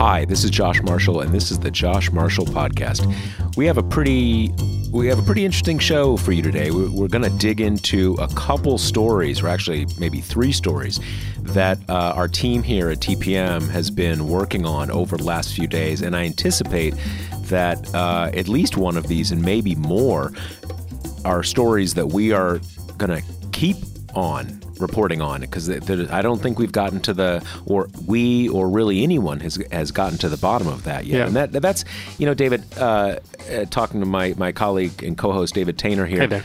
Hi, this is Josh Marshall, and this is the Josh Marshall Podcast. We have a pretty we have a pretty interesting show for you today. We're, going to dig into a couple stories, or actually maybe three stories, that uh, our team here at TPM has been working on over the last few days, and I anticipate that uh, at least one of these, and maybe more, are stories that we are going to keep on reporting on it because I don't think we've gotten to the or we or really anyone has has gotten to the bottom of that yet. Yeah. And that that's you know David uh, uh, talking to my my colleague and co-host David Taintor here. Hey there.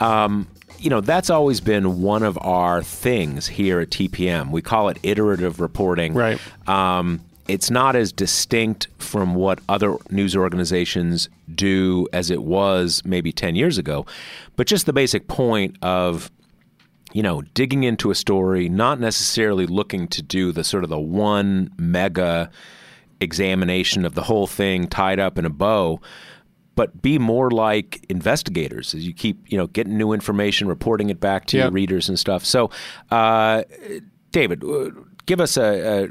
Um, you know that's always been one of our things here at TPM. We call it iterative reporting. Right. Um, it's not as distinct from what other news organizations do as it was maybe 10 years ago, but just the basic point of you know, digging into a story, not necessarily looking to do the sort of the one mega examination of the whole thing tied up in a bow, but be more like investigators as you keep, you know, getting new information, reporting it back to Yeah. your readers and stuff. So, uh, David, uh, give us a, a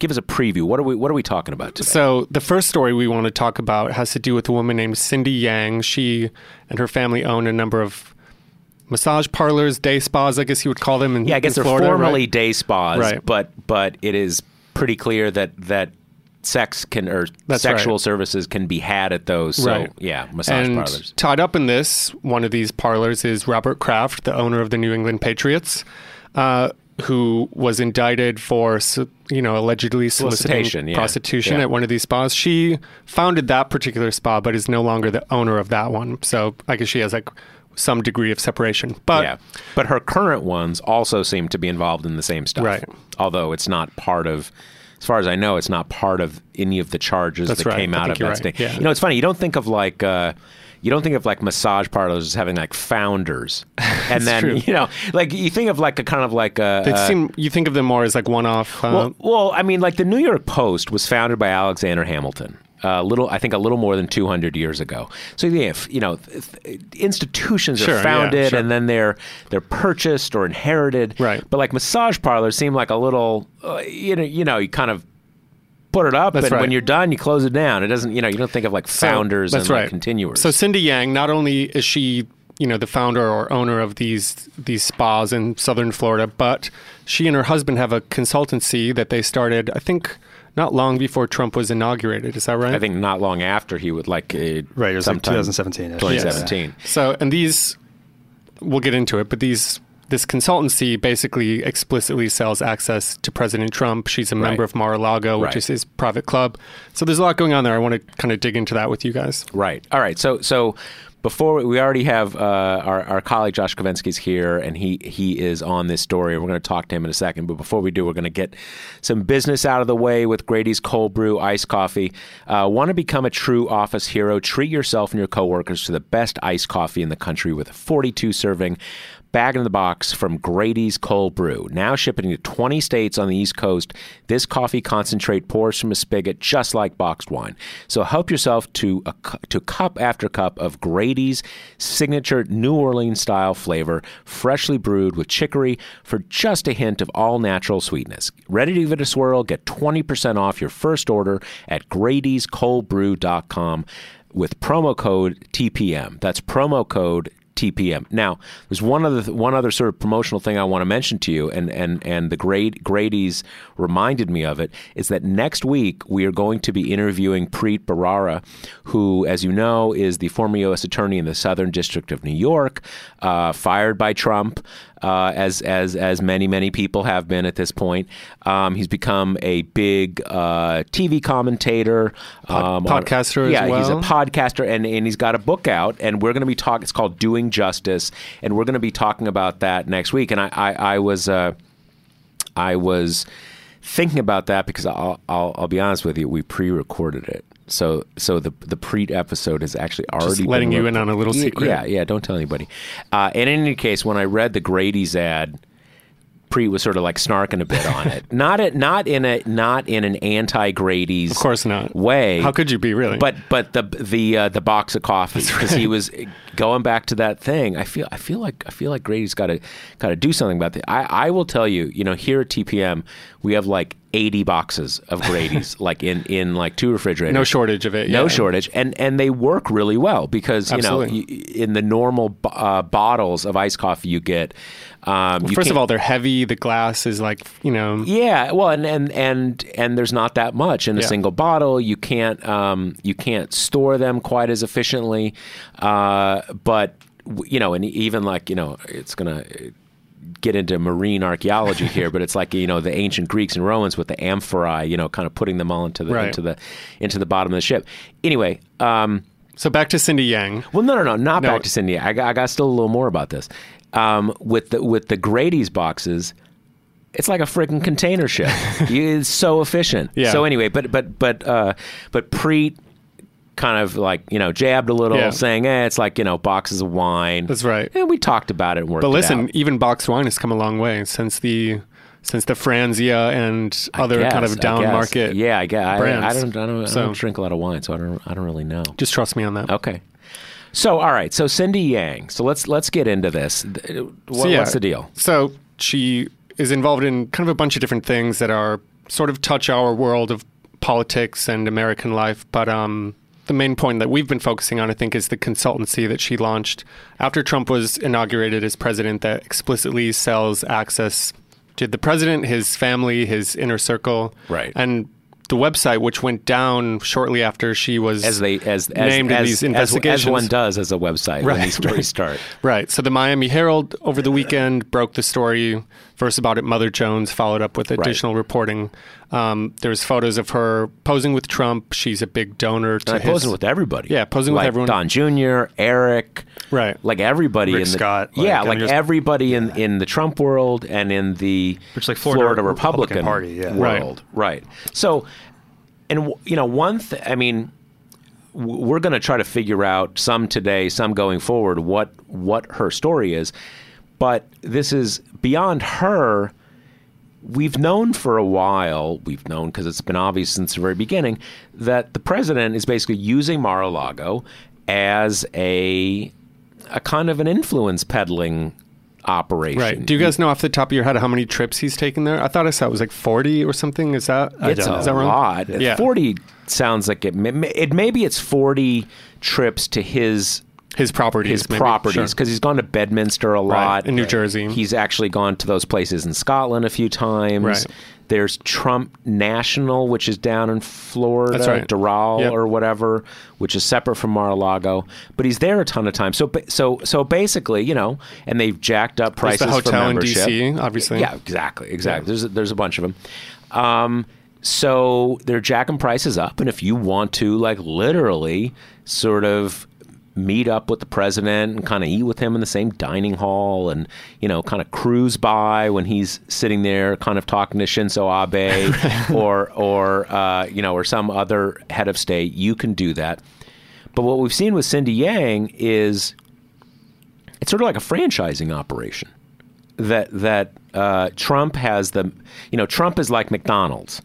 give us a preview. What are we What are we talking about today? So the first story we want to talk about has to do with a woman named Cindy Yang. She and her family own a number of massage parlors, day spas, I guess you would call them. In, yeah, I guess they're Florida, formally right? day spas, Right. but but it is pretty clear that that sex can or That's sexual right. services can be had at those. So Right. yeah, massage and parlors. tied up in this, one of these parlors is Robert Kraft, the owner of the New England Patriots, uh, who was indicted for, you know, allegedly soliciting Solicitation, yeah. prostitution Yeah. at one of these spas. She founded that particular spa, but is no longer the owner of that one. So I guess she has like some degree of separation. But yeah, but her current ones also seem to be involved in the same stuff. Right. Although it's not part of. As far as I know, it's not part of any of the charges That's that right. came I out of that right. state. Yeah. You know, it's funny. You don't think of like uh, you don't think of like massage parlors as having like founders, and then true. you know, like you think of like a kind of like a, They seem you think of them more as like one-off. Uh, Well, well, I mean, like the New York Post was founded by Alexander Hamilton. A little, I think, a little more than 200 years ago. So, yeah, if, you know, institutions Sure, are yeah, founded sure. and then they're they're purchased or inherited. Right. But like massage parlors seem like a little, uh, you know, you know, you kind of put it up, That's and right. when you're done, you close it down. It doesn't, you know, you don't think of like So, founders that's and like continuers. So Cindy Yang, not only is she, you know, the founder or owner of these these spas in southern Florida, but she and her husband have a consultancy that they started, I think, not long before Trump was inaugurated. Is that right? I think not long after he would like uh, Right, it was like sometime 2017 -ish. 2017. So, and these, we'll get into it, but these, this consultancy basically explicitly sells access to President Trump. She's a member of Mar-a-Lago, which Right. is his private club. So there's a lot going on there. I want to kind of dig into that with you guys. Right. All right. So so before we already have uh, our our colleague Josh Kovensky's here, and he he is on this story. We're going to talk to him in a second. But before we do, we're going to get some business out of the way with Grady's Cold Brew Iced Coffee. Uh, Want to become a true office hero? Treat yourself and your coworkers to the best iced coffee in the country with a 42 serving. Bag in the box from Grady's Cold Brew. Now shipping to 20 states on the East Coast, this coffee concentrate pours from a spigot just like boxed wine. So help yourself to a, to cup after cup of Grady's signature New Orleans style flavor, freshly brewed with chicory for just a hint of all natural sweetness. Ready to give it a swirl? Get 20% off your first order at Grady'sColdBrew.com with promo code TPM. That's promo code TPM. Now, there's one other one other sort of promotional thing I want to mention to you, and and and the Grade Grady's reminded me of it is that next week we are going to be interviewing Preet Bharara, who, as you know, is the former U.S. attorney in the Southern District of New York, uh, fired by Trump. Uh, as as as many many people have been at this point, um, he's become a big uh, TV commentator, um, on- podcaster as yeah, he's a podcaster and, and he's got a book out and we're going to be talking it's called doing justice and we're going to be talking about that next week. And i i, I was uh, i was thinking about that because I'll, I'll I'll be honest with you, we pre-recorded it. So so the the pre episode is actually already letting been you in on a little secret. Yeah, yeah. Don't tell anybody. Uh, in any case, when I read the Grady's ad, Preet was sort of like snarking a bit on it. Not it, not in a not in an anti Grady's Of course not. way. How could you be really? But but the the uh, the box of coffee because he was going back to that thing. I feel I feel like I feel like Grady's got to got to do something about that. I I will tell you. You know, here at TPM we have like eighty boxes of Grady's, like in in like two refrigerators. no shortage of it. No yeah. shortage, and and they work really well because you know Absolutely. you, in the normal uh, bottles of iced coffee you get. Um, you First of all, they're heavy. The glass is like you know. yeah, well, and and and and there's not that much in a Yeah. single bottle. You can't um, you can't store them quite as efficiently, uh, but you know, and even like you know, it's gonna get into marine archaeology here, but it's like you know the ancient Greeks and Romans with the amphorae, you know, kind of putting them all into the Right. into the into the bottom of the ship. Anyway. Um, So back to Cindy Yang. well, no, no, no, not No. back to Cindy. I got, I got still a little more about this. Um, with the with the Grady's boxes, it's like a freaking container ship. It's so efficient. Yeah. So anyway, but but but uh, but Preet kind of like you know jabbed a little, Yeah. saying, "Eh, it's like you know boxes of wine." That's right. And we talked about it and worked But it listen, out. even boxed wine has come a long way since the since the Franzia and other kind of down market. Yeah, I guess. I, I don't. I don't. I don't drink a lot of wine, so I don't. I don't really know. Just trust me on that. Okay. So all right. So Cindy Yang. So let's let's get into this. Th- What, So, yeah. What's the deal? So she is involved in kind of a bunch of different things that are sort of touch our world of politics and American life. But um, the main point that we've been focusing on, I think, is the consultancy that she launched after Trump was inaugurated as president that explicitly sells access to the president, his family, his inner circle. Right. And the website, which went down shortly after she was as they as as, named in these investigations. as, one does as a website when these stories start. Right. So the Miami Herald over the weekend broke the story first about it. Mother Jones followed up with additional reporting. Um, there's photos of her posing with Trump. She's a big donor to And I his. posing with everybody. Yeah, posing with everyone. Don Jr., Eric, Right. Like everybody Rick in the Scott, like, yeah, I like just- everybody in in the Trump world and in the Which, like, Florida, Florida Republican, Republican Party, yeah. world, right. So, and you know, one th- I mean, we're going to try to figure out some today, some going forward, what what her story is. But this is beyond her. We've known for a while, we've known because it's been obvious since the very beginning, that the president is basically using Mar a Lago as a a kind of an influence peddling operation. Right. Do you guys know off the top of your head how many trips he's taken there? I thought I saw it was like 40 or something. Is that It's a is that wrong? lot. Yeah. Forty sounds like it. It maybe it's forty trips to his His properties. his maybe. properties Sure. because he's gone to Bedminster a lot in New Jersey. He's actually gone to those places in Scotland a few times. Right. There's Trump National, which is down in Florida, That's right. Doral Yep. or whatever, which is separate from Mar-a-Lago. But he's there a ton of times. So, so, so basically, you know, and they've jacked up There's prices the hotel for in. D.C., obviously. Yeah, exactly, exactly. There's a, there's a bunch of them. Um, so they're jacking prices up, and if you want to, like, literally, sort of meet up with the president and kind of eat with him in the same dining hall, and you know, kind of cruise by when he's sitting there, kind of talking to Shinzo Abe or or uh, you know, or some other head of state, you can do that. But what we've seen with Cindy Yang is it's sort of like a franchising operation that that uh, Trump has the you know Trump is like McDonald's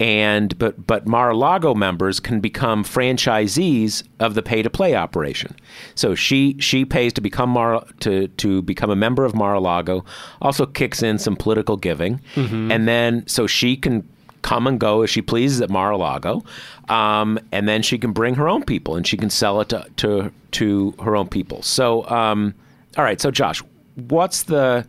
and but but Mar-a-Lago members can become franchisees of the pay to play operation. So she she pays to become Mar to to become a member of Mar-a-Lago, also kicks in some political giving, and then so she can come and go as she pleases at Mar-a-Lago, um, and then she can bring her own people and she can sell it to to, to her own people. So um, all right, so Josh, what's the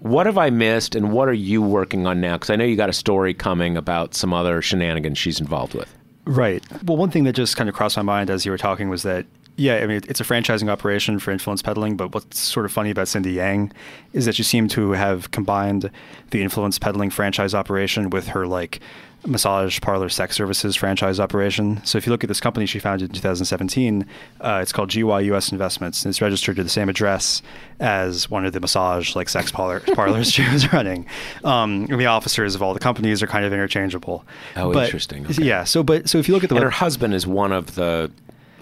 what have I missed, and what are you working on now? Because I know you got a story coming about some other shenanigans she's involved with. Right. Well, one thing that just kind of crossed my mind as you were talking was that Yeah, I mean, it's a franchising operation for influence peddling. But what's sort of funny about Cindy Yang is that she seemed to have combined the influence peddling franchise operation with her like massage parlor sex services franchise operation. So if you look at this company she founded in 2017, uh, it's called GYUS Investments, and it's registered to the same address as one of the massage like sex parlor, parlors she was running. Um, the officers of all the companies are kind of interchangeable. Oh, But- interesting. Okay. Yeah. So, but so if you look at the And her husband is one of the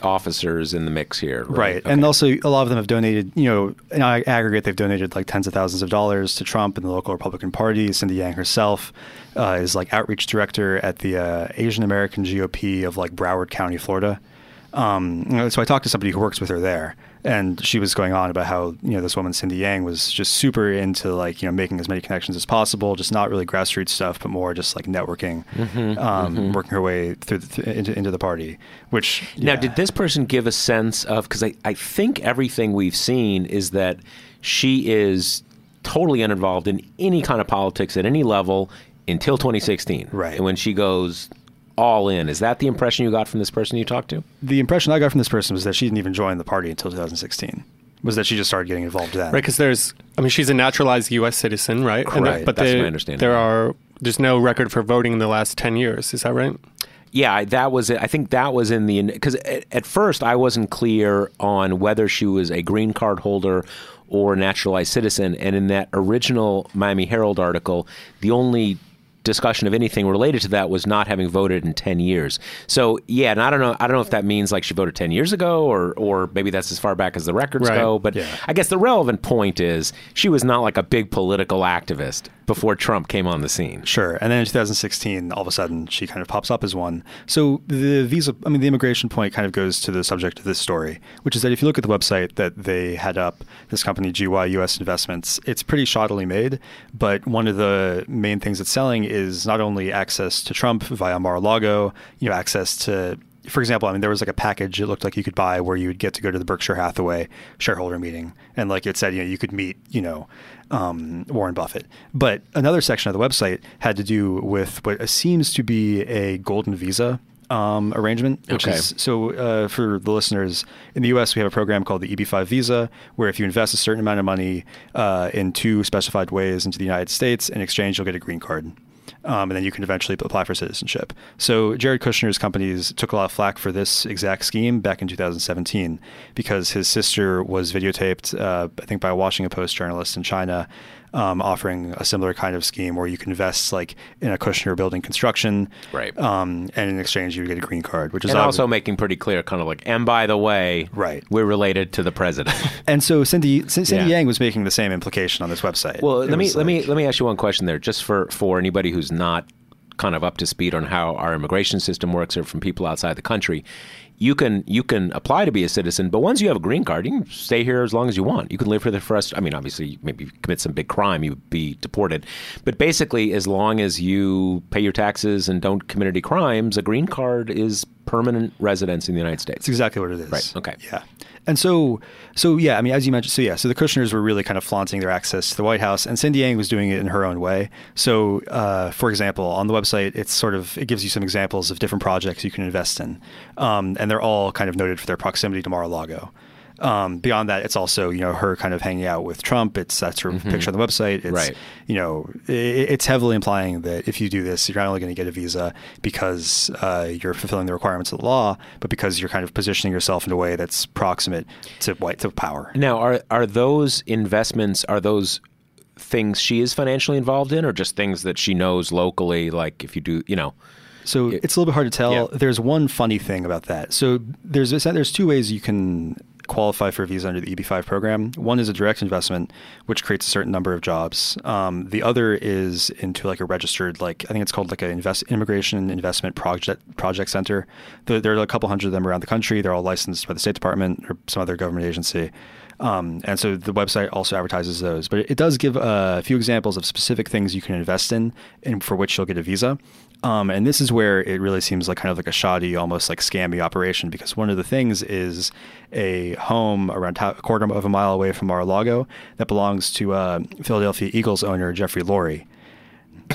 officers in the mix here, right? Right. Okay. And also, a lot of them have donated, you know, in ag- aggregate, they've donated like tens of thousands of dollars to Trump and the local Republican Party. Cindy Yang herself uh, is like outreach director at the uh, Asian American GOP of like Broward County, Florida. Um, so I talked to somebody who works with her there, and she was going on about how you know this woman Cindy Yang was just super into like you know making as many connections as possible, just not really grassroots stuff, but more just like networking, Mm-hmm, um, working her way through the, th- into, into the party. Which Now, yeah. did this person give a sense of because I, I think everything we've seen is that she is totally uninvolved in any kind of politics at any level until 2016. Right. And when she goes all in, is that the impression you got from this person you talked to? the impression I got from this person was that she didn't even join the party until 2016. Was that she just started getting involved then? Right, because there's, I mean, she's a naturalized U.S. citizen, right? And there- but That's there, my understanding. There are, there's no record for voting in the last 10 years. Is that right? Yeah, that was it. I think that was in the because at, at first I wasn't clear on whether she was a green card holder or a naturalized citizen, and in that original Miami Herald article, the only discussion of anything related to that was not having voted in 10 years. So, yeah, and I don't know I don't know if that means like she voted 10 years ago or or maybe that's as far back as the records Right. go, but Yeah. I guess the relevant point is she was not like a big political activist before Trump came on the scene. Sure. And then in 2016, all of a sudden, she kind of pops up as one. So the visa, I mean, the immigration point kind of goes to the subject of this story, which is that if you look at the website that they had up, this company, GY US Investments, it's pretty shoddily made. But one of the main things it's selling is not only access to Trump via Mar-a-Lago, you know, access to for example, I mean, there was like a package it looked like you could buy where you would get to go to the Berkshire Hathaway shareholder meeting, and like it said, you know, you could meet, you know, um, Warren Buffett. But another section of the website had to do with what seems to be a golden visa. Um, arrangement, which Okay. is so uh, for the listeners in the U.S., we have a program called the EB5 visa, where if you invest a certain amount of money uh, in two specified ways into the United States, in exchange you'll get a green card um, and then you can eventually apply for citizenship. So Jared Kushner's companies took a lot of flack for this exact scheme back in 2017 because his sister was videotaped, uh, I think, by a Washington Post journalist in China. Um, offering a similar kind of scheme where you can invest like in a Kushner building construction, Right. Um, and in exchange you get a green card, which is obvi- also making pretty clear, kind of like, and by the way, Right. we're related to the president. And so Cindy Cindy Yeah. Yang was making the same implication on this website. well, It let me was let me let me ask you one question there, just for for anybody who's not kind of up to speed on how our immigration system works, or from people outside the country. You can you can apply to be a citizen, but once you have a green card, you can stay here as long as you want. You can live here for the rest. I mean, obviously, maybe you commit some big crime, you would be deported. But basically, as long as you pay your taxes and don't commit any crimes, a green card is permanent residence in the United States. That's exactly what it is. Right, okay. Yeah. And so, so yeah, I mean, as you mentioned, so yeah, so the Kushners were really kind of flaunting their access to the White House, and Cindy Yang was doing it in her own way. So, uh, for example, on the website, it's sort of it gives you some examples of different projects you can invest in, um, and they're all kind of noted for their proximity to Mar-a-Lago. Um, beyond that, it's also you know her kind of hanging out with Trump. It's that's her picture on the website. It's Mm-hmm. Right. you know i it's heavily implying that if you do this, you're not only going to get a visa because uh, you're fulfilling the requirements of the law, but because you're kind of positioning yourself in a way that's proximate to white to power. Now, are are those investments? Are those things she is financially involved in, or just things that she knows locally? Like if you do, you know, So it's a little bit hard to tell. Yeah. There's one funny thing about that. So there's there's two ways you can qualify for visa under the EB5 program. One is a direct investment, which creates a certain number of jobs. Um, the other is into like a registered, like I think it's called like an invest immigration investment project project center. There, there are a couple hundred of them around the country. They're all licensed by the State Department or some other government agency. Um, and so the website also advertises those, but it, it does give a few examples of specific things you can invest in and for which you'll get a visa. Um, and this is where it really seems like kind of like a shoddy, almost like scammy operation because one of the things is a home around ta- a quarter of a mile away from Mar-a-Lago that belongs to uh, Philadelphia Eagles owner Jeffrey Lurie.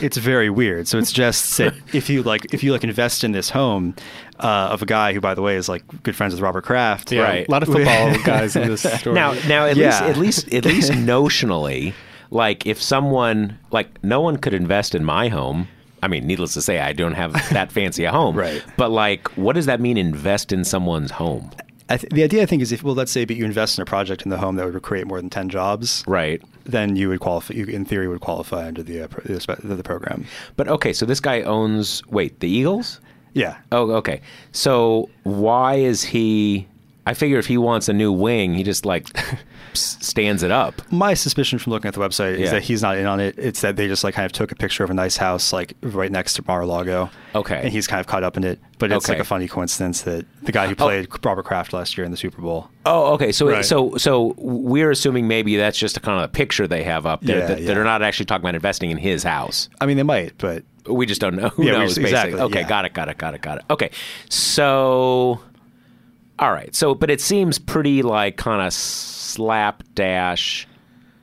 it's very weird. So it's just that if you like if you like invest in this home uh, of a guy who, by the way, is like good friends with Robert Kraft. Yeah, Right. a lot of football guys in this story. Now, now at Yeah. least at least at least notionally, like if someone like no one could invest in my home. I mean, needless to say, I don't have that fancy a home. Right. But like, what does that mean? Invest in someone's home, I th- the idea I think is if well, let's say, but you invest in a project in the home that would create more than ten jobs, right? then you would qualify. You, in theory, would qualify under the uh, pro- the, the program. But okay, so this guy owns. Wait, the Eagles? Yeah. Oh, okay. So why is he? I figure if he wants a new wing, he just like stands it up. My suspicion from looking at the website Yeah. is that he's not in on it. It's that they just like kind of took a picture of a nice house like right next to Mar-a-Lago. Okay. And he's kind of caught up in it. But it's Okay. like a funny coincidence that the guy who oh. played Robert Kraft last year in the Super Bowl. Oh, okay. So, Right. so, so we're assuming maybe that's just a kind of a picture they have up there Yeah, that, that yeah. are not actually talking about investing in his house. I mean, they might, but We just don't know. Who Yeah, knows? just- exactly, Okay, got it, got it, got it, got it. Okay, so, all right. So, but it seems pretty like kind of slapdash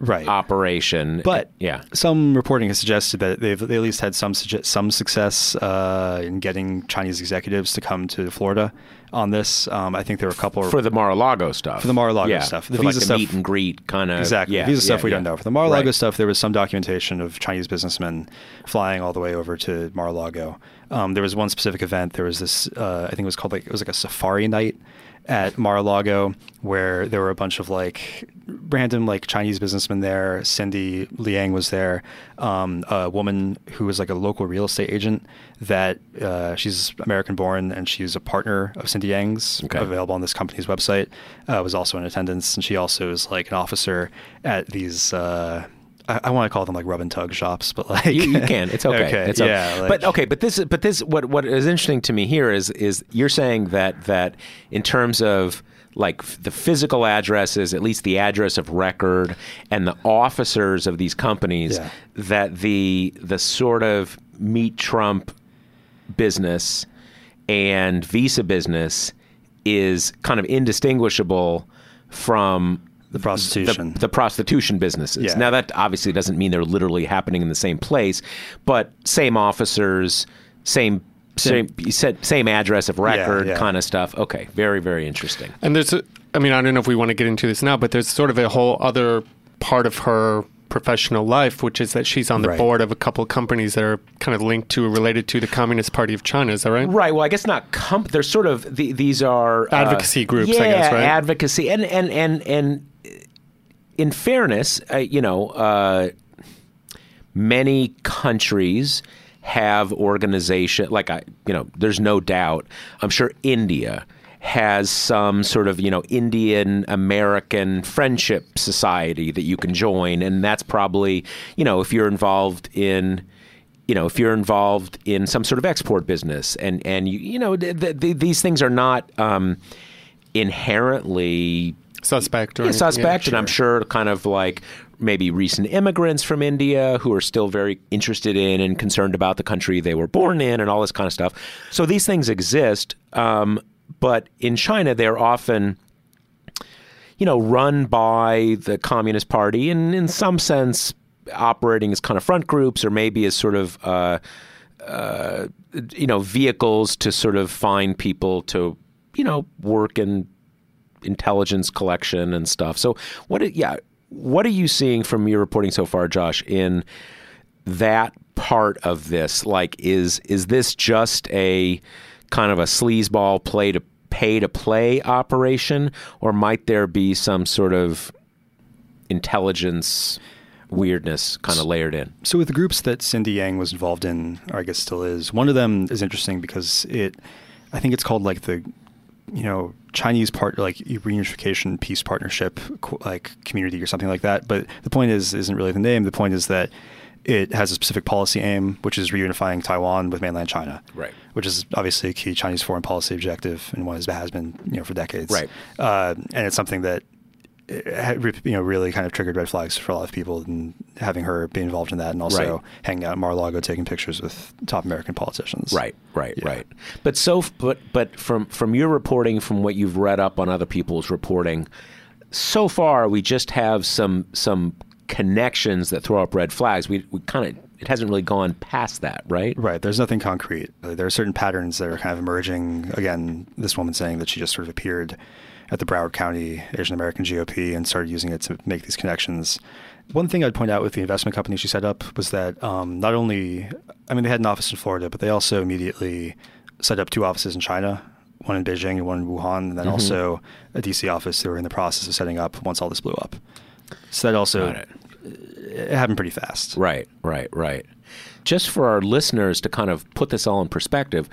right. operation. But yeah, some reporting has suggested that they've they at least had some some success uh, in getting Chinese executives to come to Florida on this. Um, I think there were a couple for the Mar-a-Lago stuff. For the Mar-a-Lago yeah. stuff. The for like visa the stuff- meet and greet kind of. Exactly. Yeah, Visa stuff we yeah. don't know. For the Mar-a-Lago Right. stuff, there was some documentation of Chinese businessmen flying all the way over to Mar-a-Lago. Um, there was one specific event. There was this. Uh, I think it was called like it was like a safari night at Mar-a-Lago where there were a bunch of like random like Chinese businessmen there. Cindy Liang was there. Um, a woman who was like a local real estate agent that uh, she's American born and she's a partner of Cindy Yang's Okay. available on this company's website uh, was also in attendance and she also is like an officer at these uh, I, I want to call them like rub and tug shops but like you, you can. It's okay. okay It's okay. yeah like- but okay. But this. But this. What. What is interesting to me here is is you're saying that that in terms of like the physical addresses, at least the address of record, and the officers of these companies, Yeah. that the the sort of meet Trump business and visa business is kind of indistinguishable from the prostitution the, the prostitution businesses. Yeah. Now that obviously doesn't mean they're literally happening in the same place, but same officers, same same you said same address of record yeah. kind of stuff. Okay, very very interesting. And there's, a, I mean, I don't know if we want to get into this now, but there's sort of a whole other part of her professional life, which is that she's on the Right. board of a couple of companies that are kind of linked to, related to the Communist Party of China. Is that right? Right. Well, I guess not. Comp- they're sort of the, these are uh, Advocacy groups, Yeah, I guess, right? advocacy, and and and and in fairness, uh, you know, uh, many countries have organization like I, you know, there's no doubt. I'm sure India has some sort of you know Indian American friendship society that you can join, and that's probably you know if you're involved in you know if you're involved in some sort of export business, and and you you know th- th- th- these things are not um, inherently Suspect or yeah, suspect, Yeah, and I'm sure kind of like maybe recent immigrants from India who are still very interested in and concerned about the country they were born in and all this kind of stuff. So these things exist, um, but in China they're often you know, run by the Communist Party and in some sense operating as kind of front groups or maybe as sort of, uh, uh, you know, vehicles to sort of find people to, you know, work in intelligence collection and stuff. So what, yeah, what are you seeing from your reporting so far, Josh, in that part of this? Like, is, is this just a kind of a sleazeball play to pay to play operation, or might there be some sort of intelligence weirdness kind of layered in? So with the groups that Cindy Yang was involved in, or I guess still is, one of them is interesting because it, I think it's called like the, you know, Chinese part like reunification peace partnership like community or something like that. But the point is isn't really the name. The point is that it has a specific policy aim, which is reunifying Taiwan with mainland China, Right. Which is obviously a key Chinese foreign policy objective and one has has been you know for decades, Right. Uh, and it's something that you know really kind of triggered red flags for a lot of people and having her be involved in that and also Right. hanging out at Mar-a-Lago taking pictures with top American politicians. Right, right, Yeah. right. But so, but but from from your reporting, from what you've read up on other people's reporting, so far we just have some some connections that throw up red flags. We we kind of it hasn't really gone past that, right? Right. There's nothing concrete. There are certain patterns that are kind of emerging. Again, this woman saying that she just sort of appeared at the Broward County Asian American GOP and started using it to make these connections. One thing I'd point out with the investment company she set up was that um, not only, I mean, they had an office in Florida, but they also immediately set up two offices in China, one in Beijing and one in Wuhan, and then mm-hmm. also a DC office they were in the process of setting up once all this blew up. So that also it. it happened pretty fast. Right, right, right. Just for our listeners to kind of put this all in perspective,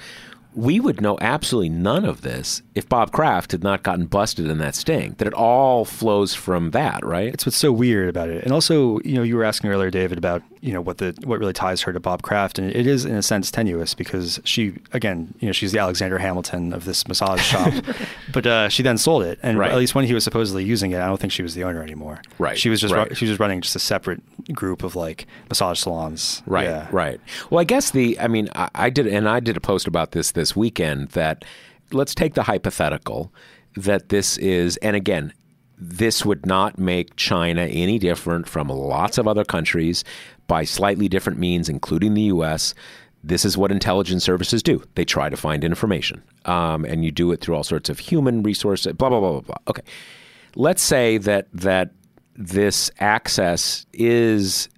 we would know absolutely none of this if Bob Kraft had not gotten busted in that sting. That it all flows from that, right? It's what's so weird about it. And also, you know, you were asking earlier, David, about you know what the what really ties her to Bob Kraft, and it is in a sense tenuous because she, again, you know, she's the Alexander Hamilton of this massage shop, but uh, she then sold it, and right. at least when he was supposedly using it, I don't think she was the owner anymore. Right. She was just right. she was just running just a separate group of like massage salons. Right. Yeah. Right. Well, I guess the I mean I, I did and I did a post about this this weekend that let's take the hypothetical that this is, and again, this would not make China any different from lots of other countries by slightly different means, including the U.S. This is what intelligence services do. They try to find information, um, and you do it through all sorts of human resources. Blah blah blah blah blah. Okay, let's say that that this access is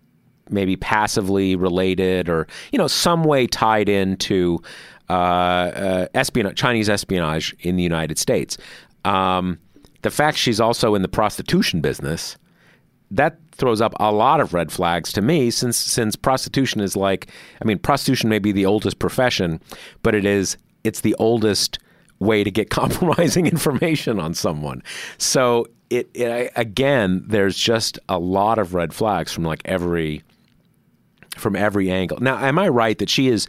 maybe passively related, or you know, some way tied into uh, uh, espionage, Chinese espionage in the United States. Um, the fact she's also in the prostitution business, that throws up a lot of red flags to me since since prostitution is like I mean prostitution may be the oldest profession, but it is it's the oldest way to get compromising information on someone. So it, it again there's just a lot of red flags from like every from every angle. Now, am I right that she is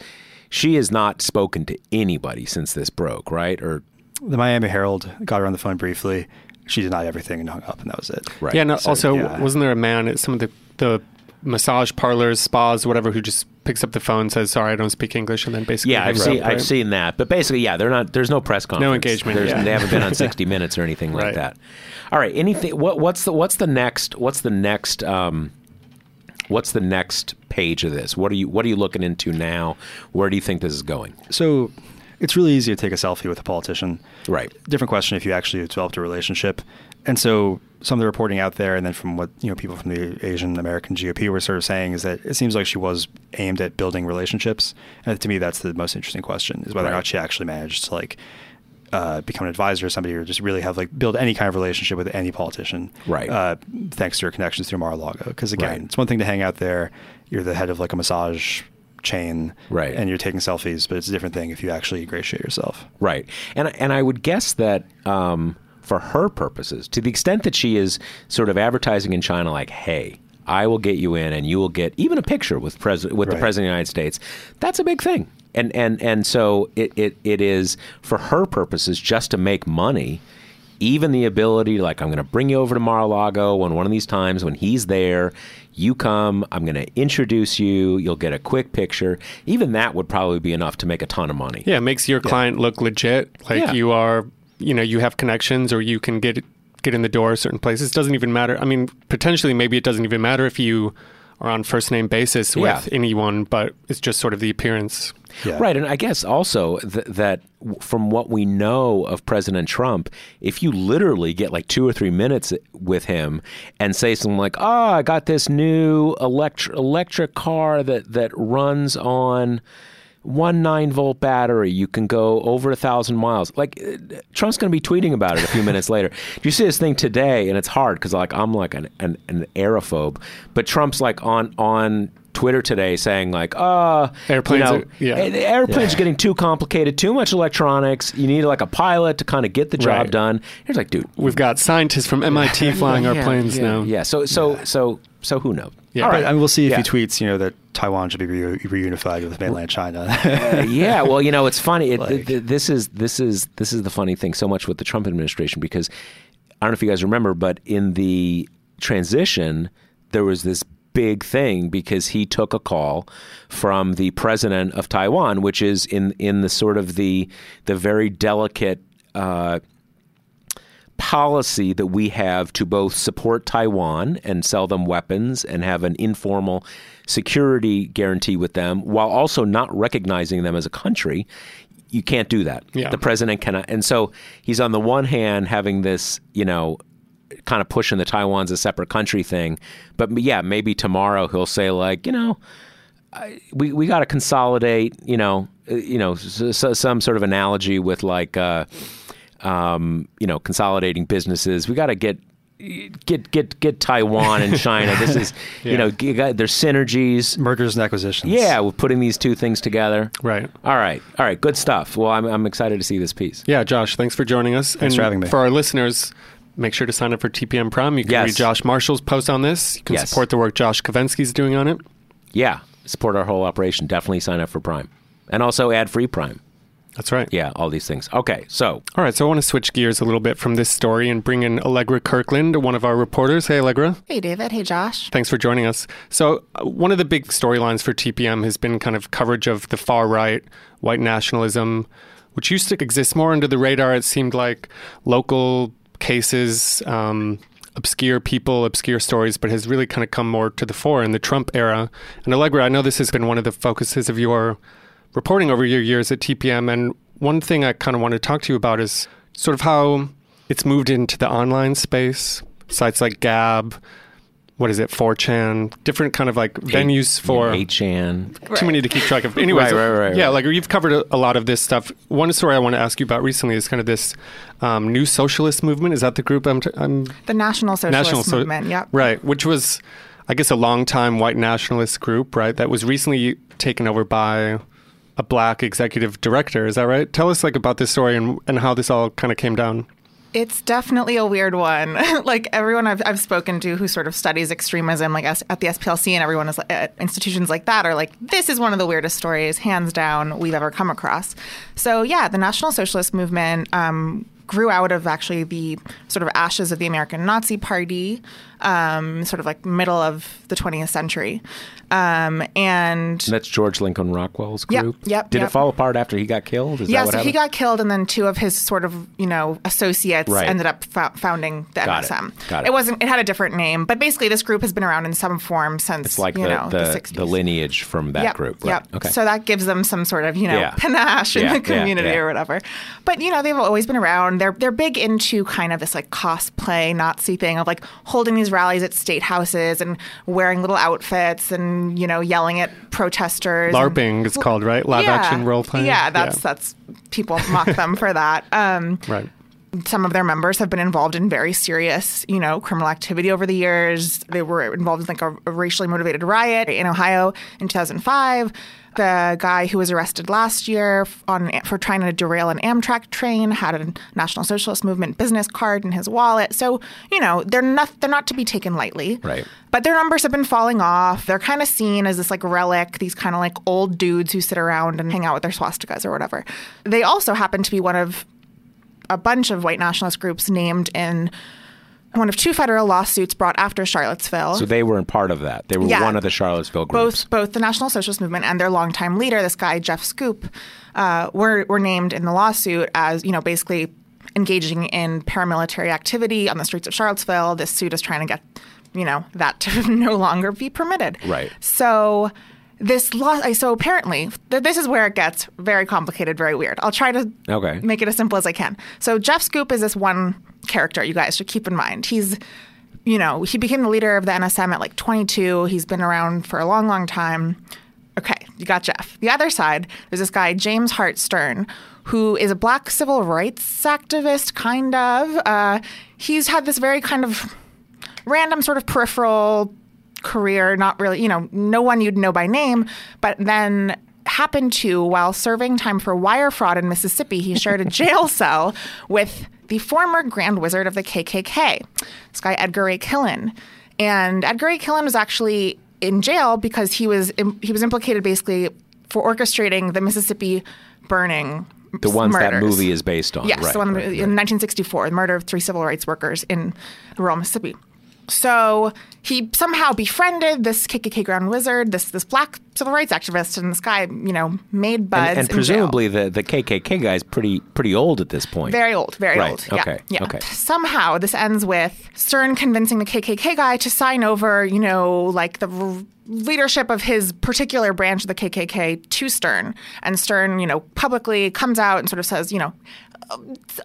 she has not spoken to anybody since this broke, right? Or the Miami Herald got her on the phone briefly. She denied everything and hung up, and that was it. Right. Yeah. No, so, also, yeah. wasn't there a man at some of the the massage parlors, spas, whatever, who just picks up the phone, says, "Sorry, I don't speak English," and then basically yeah, I've seen right? I've seen that, but basically, yeah, they're not. There's no press conference, no engagement. Yeah. They haven't been on 60 Minutes or anything like right. that. All right, anything? What, what's the what's the next? What's the next? Um, what's the next page of this? What are you What are you looking into now? Where do you think this is going? So it's really easy to take a selfie with a politician. Right. Different question if you actually developed a relationship. And so some of the reporting out there, and then from what you know, people from the Asian American GOP were sort of saying is that it seems like she was aimed at building relationships. And to me, that's the most interesting question: is whether right. or not she actually managed to like uh, become an advisor to somebody or just really have like build any kind of relationship with any politician. Right. Uh, thanks to your connections through Mar-a-Lago. Because again, right. it's one thing to hang out there. You're the head of like a massage chain right and you're taking selfies but it's a different thing if you actually ingratiate yourself right and and i would guess that um, for her purposes to the extent that she is sort of advertising in china like hey I will get you in, and you will get even a picture with president with right. the president of the United States. That's a big thing, and and and so it, it it is for her purposes just to make money even the ability like i'm going to bring you over to mar-a-lago when one of these times when he's there you come, I'm going to introduce you, you'll get a quick picture. Even that would probably be enough to make a ton of money. Yeah, it makes your client yeah. look legit, like yeah. you are, you know, you have connections or you can get get in the door certain places. It doesn't even matter. I mean, potentially maybe it doesn't even matter if you are on first name basis with yeah. anyone, but it's just sort of the appearance. Yeah. Right. And I guess also th- that from what we know of President Trump, if you literally get like two or three minutes with him and say something like, oh, I got this new electric, electric car that, that runs on one nine volt battery. You can go over a thousand miles. Like Trump's going to be tweeting about it a few minutes later. Do you see this thing today? And it's hard because like I'm like an, an, an aerophobe, but Trump's like on on Twitter today saying like, "Uh, airplanes, you know, are, yeah. airplanes yeah. getting too complicated, too much electronics. You need like a pilot to kind of get the job right. done." He's like, "Dude, we've got scientists from MIT flying yeah, our planes yeah, now." Yeah. So so so so who knows? Yeah, All right. I mean, we'll see if he tweets, you know, that Taiwan should be re- reunified with mainland China. uh, yeah. Well, you know, it's funny. It, like, th- this is this is this is the funny thing so much with the Trump administration because I don't know if you guys remember, but in the transition, there was this big thing because he took a call from the president of Taiwan, which is in in the sort of the the very delicate. Uh, policy that we have to both support Taiwan and sell them weapons and have an informal security guarantee with them while also not recognizing them as a country, you can't do that. Yeah. The president cannot. And so he's on the one hand having this, you know, kind of pushing the Taiwan's a separate country thing. But yeah, maybe tomorrow he'll say, like, you know, I, we, we got to consolidate, you know, uh, you know, s- s- some sort of analogy with like, uh, um, you know, consolidating businesses. We got to get get get get Taiwan and China. This is, you know, you got, there's synergies. Mergers and acquisitions. Yeah, we're putting these two things together. Right. All right. All right. Good stuff. Well, I'm, I'm excited to see this piece. Yeah, Josh, thanks for joining us. Thanks and for having me. For our listeners, make sure to sign up for TPM Prime. You can Yes. read Josh Marshall's post on this. You can Yes. support the work Josh Kovensky's doing on it. Yeah. Support our whole operation. Definitely sign up for Prime. And also ad free Prime. That's right. Yeah, all these things. Okay. So, All right, so I want to switch gears a little bit from this story and bring in Allegra Kirkland, one of our reporters. Hey, Allegra. Hey, David. Hey, Josh. Thanks for joining us. So, uh, one of the big storylines for TPM has been kind of coverage of the far right, white nationalism, which used to exist more under the radar. It seemed like local cases, um, obscure people, obscure stories, but has really kind of come more to the fore in the Trump era. And Allegra, I know this has been one of the focuses of your reporting over your years at TPM. And one thing I kind of want to talk to you about is sort of how it's moved into the online space, sites like Gab, what is it, 4chan, different kind of like venues for. 8chan. Too many to keep track of. Anyways, Right, right, right, yeah, right. like you've covered a, a lot of this stuff. One story I want to ask you about recently is kind of this um, new socialist movement. Is that the group I'm, t- I'm The National Socialist National So- Movement. Yep. Right, which was, I guess, a long-time white nationalist group, right? That was recently taken over by a black executive director. Is that right? Tell us like about this story and, and how this all kind of came down. It's definitely a weird one. like everyone I've, I've spoken to who sort of studies extremism, like at the SPLC and everyone is at institutions like that, are like, this is one of the weirdest stories, hands down, we've ever come across. So yeah, the National Socialist Movement um, grew out of actually the sort of ashes of the American Nazi Party, um, sort of like middle of the 20th century, um, and That's George Lincoln Rockwell's group. yep, Did yep. it fall apart after he got killed? Is yeah, that what so he got killed, and then two of his sort of you know associates Right. ended up fo- founding the Got it. NSM. Got it. it wasn't. It had a different name, but basically this group has been around in some form since It's like you the, know the, the the, lineage from that Yep, group. Right. Yep. Okay. So that gives them some sort of you know Yeah. panache in Yeah, the yeah, community yeah. or whatever. But you know they've always been around. They're they're big into kind of this like cosplay Nazi thing of like holding these rallies at state houses and wearing little outfits and you know yelling at protesters. and- LARPing, it's called, right? Live action role playing. Yeah, that's that's people mock them for that. Um, right. some of their members have been involved in very serious, you know, criminal activity over the years. They were involved in like a, a racially motivated riot in Ohio in 2005. The guy who was arrested last year on for trying to derail an Amtrak train had a National Socialist Movement business card in his wallet. So, you know, they're not they're not to be taken lightly. Right. But their numbers have been falling off. They're kind of seen as this like relic, these kind of like old dudes who sit around and hang out with their swastikas or whatever. They also happen to be one of a bunch of white nationalist groups named in one of two federal lawsuits brought after Charlottesville. so they weren't part of that. They were Yeah. one of the Charlottesville groups. both both the National Socialist Movement and their longtime leader, this guy Jeff Schoep, uh, were were named in the lawsuit as you know basically engaging in paramilitary activity on the streets of Charlottesville. This suit is trying to get you know that to no longer be permitted. Right. So. This law, so apparently, th- this is where it gets very complicated, very weird. I'll try to Okay. make it as simple as I can. So Jeff Schoep is this one character you guys should keep in mind. He's you know, he became the leader of the NSM at like 22. He's been around for a long, long time. Okay, you got Jeff. The other side, there's this guy, James Hart Stern, who is a black civil rights activist, kind of. Uh, he's had this very kind of random sort of peripheral career, not really, you know, no one you'd know by name, but then happened to, while serving time for wire fraud in Mississippi, he shared a jail cell with the former Grand Wizard of the KKK, this guy Edgar Ray Killen. And Edgar Ray Killen was actually in jail because he was he was implicated basically for orchestrating the Mississippi burning. the ones that movie is based on. Yes, right, the one right, in right. 1964, the murder of three civil rights workers in rural Mississippi. So he somehow befriended this KKK Grand Wizard, this this black civil rights activist, and this guy, you know, made buds. and, and presumably the, the KKK guy's pretty pretty old at this point. Very old, very Right, old. Okay, yeah. okay. Somehow this ends with Stern convincing the KKK guy to sign over, you know, like the r- leadership of his particular branch of the KKK to Stern. And Stern, you know, publicly comes out and sort of says, you know,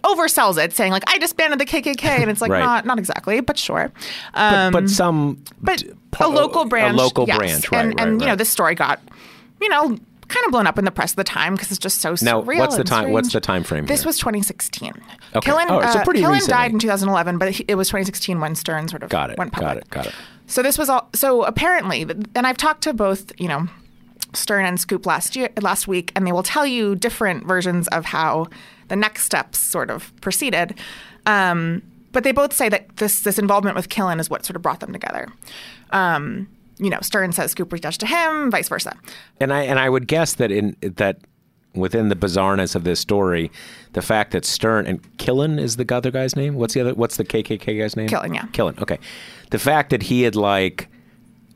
oversells it, saying like, "I disbanded the KKK," and it's like Right. not not exactly, but sure. but, Um, but some but a local branch, a local yes. branch, right? and, right, and you know, this story got, you know, kind of blown up in the press at the time because it's just so Now, surreal. what's the time- what's the time frame This here? was 2016. Okay. Killen, Oh, so uh, Killen died in 2011, but it was 2016 when Stern sort of got it, went public. got it, got it. So this was all. So apparently, and I've talked to both, you know, Stern and Schoep last year, last week, and they will tell you different versions of how the next steps sort of proceeded. Um, but they both say that this this involvement with Killen is what sort of brought them together. Um, you know, Stern says Schoep reached out to him, vice versa. And I and I would guess that in that within the bizarreness of this story, the fact that Stern and Killen is the other guy's name. What's the other? What's the KKK guy's name? Killen, yeah. Killen. Okay. The fact that he had like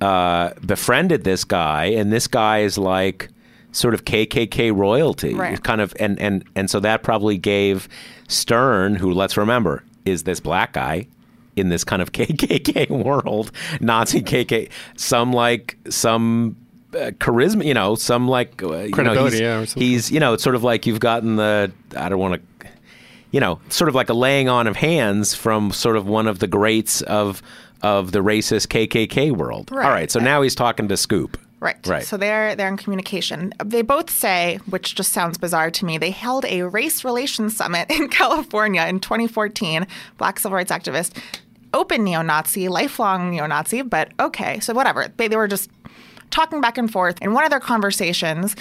uh, befriended this guy, and this guy is like sort of KKK royalty, Right. kind of, and and and so that probably gave Stern, who let's remember is this black guy in this kind of KKK world, Nazi KKK, some like some uh, charisma, you know, some like uh, you know, he's, yeah, or something. he's you know, it's sort of like you've gotten the I don't want to you know, sort of like a laying on of hands from sort of one of the greats of of the racist KKK world. Right. All right, so now he's talking to Schoep. Right. Right. So they're they're in communication. They both say, which just sounds bizarre to me, they held a race relations summit in California in 2014. Black civil rights activist, open neo-Nazi, lifelong neo-Nazi, but okay, so whatever. They, they were just talking back and forth. In one of their conversations,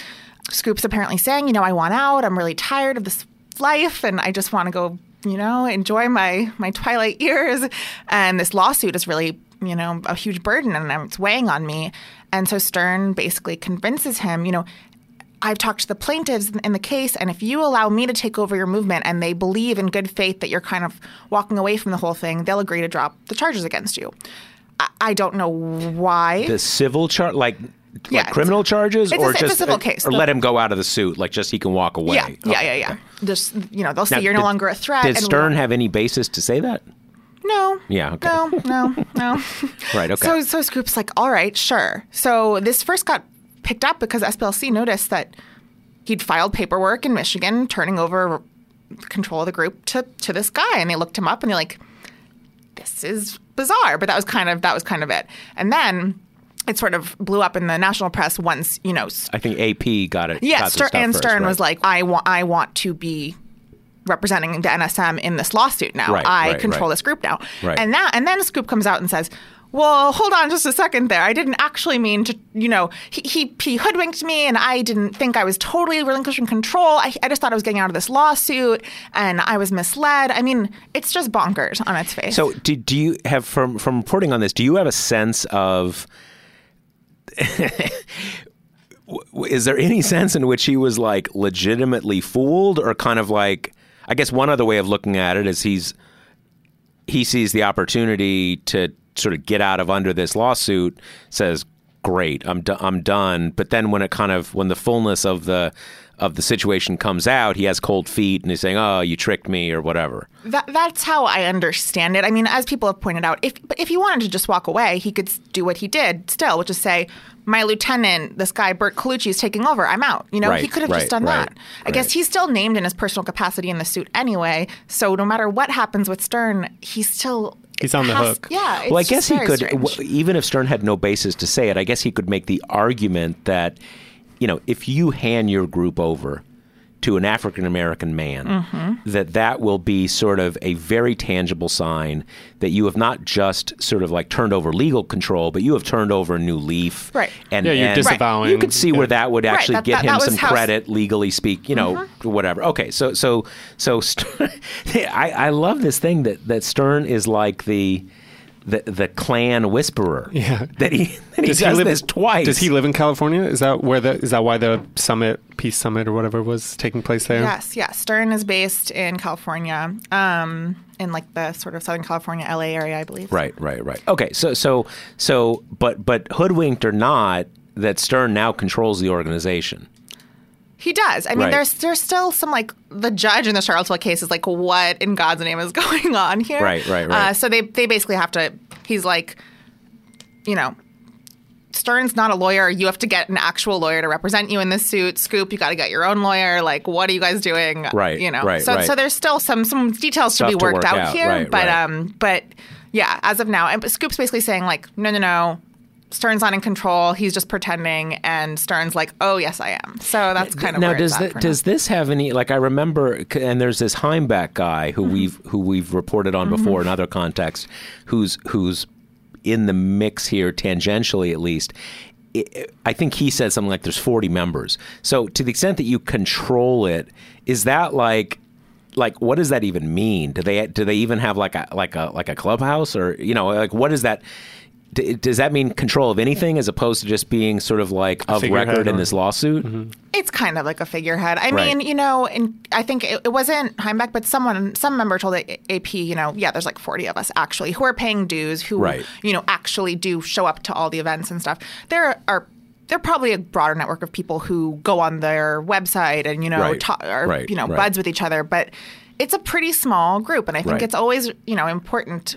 Schoep's apparently saying, you know, I want out. I'm really tired of this life, and I just want to go, you know, enjoy my my twilight years. And this lawsuit is really, you know, a huge burden, and it's weighing on me. And so Stern basically convinces him, you know. I've talked to the plaintiffs in the case, and if you allow me to take over your movement and they believe in good faith that you're kind of walking away from the whole thing, they'll agree to drop the charges against you. I, I don't know why. The civil charge, like. Yeah, like criminal charges, it's a- or a just civil uh, case. or The- let him go out of the suit, like just he can walk away. Yeah, yeah, Okay, yeah, yeah. Just you know, they'll say Now, you're no longer a threat. Did and Stern have any basis to say that? No. Yeah, okay. No, no, no. Right, okay. So, so Schoep's like, all right, sure. So this first got picked up because SPLC noticed that he'd filed paperwork in Michigan, turning over control of the group to to this guy, and they looked him up and they're like, this is bizarre. But that was kind of that was kind of it. And then it sort of blew up in the national press once, you know, I think AP got it. yeah, got Stern, and first, Stern right. was like, I want, I want to be representing the NSM in this lawsuit now. Right, I right, control right. this group now. Right. And that, and then Schoep comes out and says, "Well, hold on just a second there. I didn't actually mean to. You know, he he, he hoodwinked me, and I didn't think I was totally relinquishing control. I, I just thought I was getting out of this lawsuit, and I was misled. I mean, it's just bonkers on its face. So, do, do you have from from reporting on this? Do you have a sense of? is there any sense in which he was like legitimately fooled, or kind of like? I guess one other way of looking at it is he's he sees the opportunity to sort of get out of under this lawsuit. Says, "Great, I'm I'm done." But then when it kind of when the fullness of the of the situation comes out, he has cold feet and he's saying, "Oh, you tricked me" or whatever. That, that's how I understand it. I mean, as people have pointed out, if but if he wanted to just walk away, he could do what he did still, which is say, "My lieutenant, this guy Burt Colucci, is taking over. I'm out." You know, he could have right, just done right, that. I guess he's still named in his personal capacity in the suit anyway. So no matter what happens with Stern, he's still He's on the has- hook. Yeah. It's well, I just guess he could, w- even if Stern had no basis to say it, I guess he could make the argument that, you know, if you hand your group over to an African American man, Mm-hmm. that that will be sort of a very tangible sign that you have not just sort of like turned over legal control, but you have turned over a new leaf. Right. And, Yeah, you're and disavowing- You could see where that would Right, actually that- get that- him that some how- Mm-hmm. credit, legally speak, you know, whatever. Okay, so so so Stern, I, I love this thing that that Stern is like the the the Klan whisperer. Yeah. that he that he Does does he live, this twice. Does he live in California? Is that where the is that why the summit, peace summit or whatever was taking place there? Yes, yes. Stern is based in California, um, in like the sort of Southern California, LA area, I believe. Right, right, right. Okay, so so so, but but hoodwinked or not, that Stern now controls the organization. He does. I mean, Right. there's there's still some like the judge in the Charlottesville case is like, what in God's name is going on here? Right, right, right. Uh, so they they basically have to. He's like, you know. Stern's not a lawyer. You have to get an actual lawyer to represent you in this suit. Schoep, you got to get your own lawyer. Like, what are you guys doing? Right, You know. right, so right. so there's still some some details Stuff to be to worked work out, out. here. Right, but right. um, but yeah, as of now, and but Schoep's basically saying like, no, no, no. Stern's not in control. He's just pretending, and Stern's like, "Oh yes, I am." So that's kind of now does at for now. does this have any like I remember and there's this Heimbach guy Mm-hmm. who we've who we've reported on before in other contexts who's who's in the mix here tangentially at least I- I think he said something like there's 40 members. So to the extent that you control it, is that like like what does that even mean? Do they do they even have like a like a like a clubhouse or you know like what is that? D- Does that mean control of anything as opposed to just being sort of like of figurehead record in this lawsuit? Mm-hmm. It's kind of like a figurehead. I Right. mean, you know, and I think it, it wasn't Heimbach, but someone, some member told A- AP, you know, yeah, there's like 40 of us actually who are paying dues, who, Right. you know, actually do show up to all the events and stuff. There are. There are probably a broader network of people who go on their website and you know Right. ta- are Right, you know right. buds with each other, but it's a pretty small group, and I think Right. it's always you know important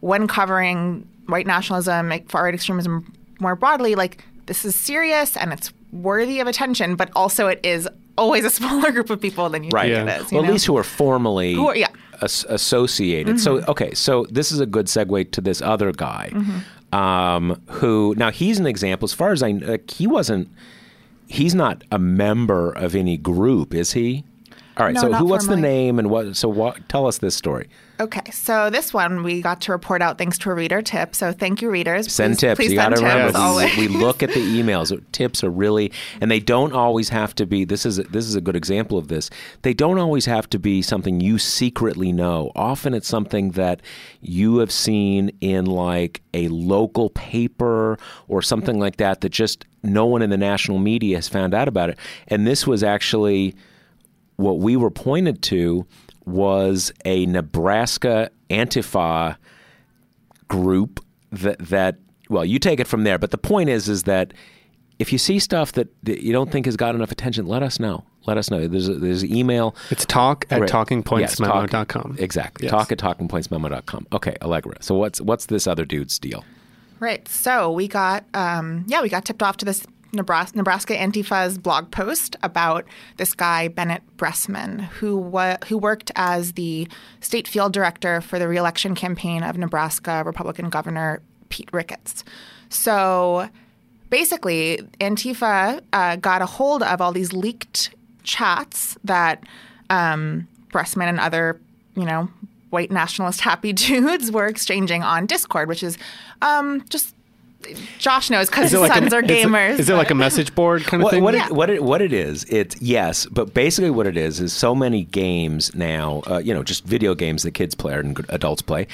when covering white nationalism, far right extremism more broadly, like this is serious and it's worthy of attention, but also it is always a smaller group of people than you Right. think Yeah. it is. you Well, at least who are formally Who are- yeah. Mm-hmm. associated. So, okay, so this is a good segue to this other guy, Mm-hmm. um, who now he's an example. As far as I, kn- like, he wasn't. He's not a member of any group, is he? All right. No, so, who? What's the name and what? So, what? Tell us this story. Okay, so this one we got to report out thanks to a reader tip. So thank you, readers. Send Please- tips. Please you got to remember we, we look at the emails. Tips are really, and they don't always have to be. This is this is a good example of this. They don't always have to be something you secretly know. Often it's something that you have seen in like a local paper or something like that that just no one in the national media has found out about it. And this was actually what we were pointed to was a Nebraska Antifa group that that well you take it from there. But the point is is that if you see stuff that, that you don't think has got enough attention let us know. Let us know. There's a, there's an email. It's talk at Right. Yes, talk- exactly. Yes. talk at talkingpointsmemo.com okay allegra so what's what's this other dude's deal? Right. So we got, um, yeah, we got tipped off to this Nebraska, Nebraska Antifa's blog post about this guy Bennett Bressman, who wa- who worked as the state field director for the reelection campaign of Nebraska Republican Governor Pete Ricketts. So basically, Antifa uh, got a hold of all these leaked chats that um, Bressman and other, you know, white nationalist happy dudes were exchanging on Discord, which is um, just Josh knows because his like a- sons are is it- gamers. Is it like a message board kind of what, thing? what, Yeah. it, what, it, what it is, it's yes, but basically what it is is so many games now, uh, you know, just video games that kids play and adults play,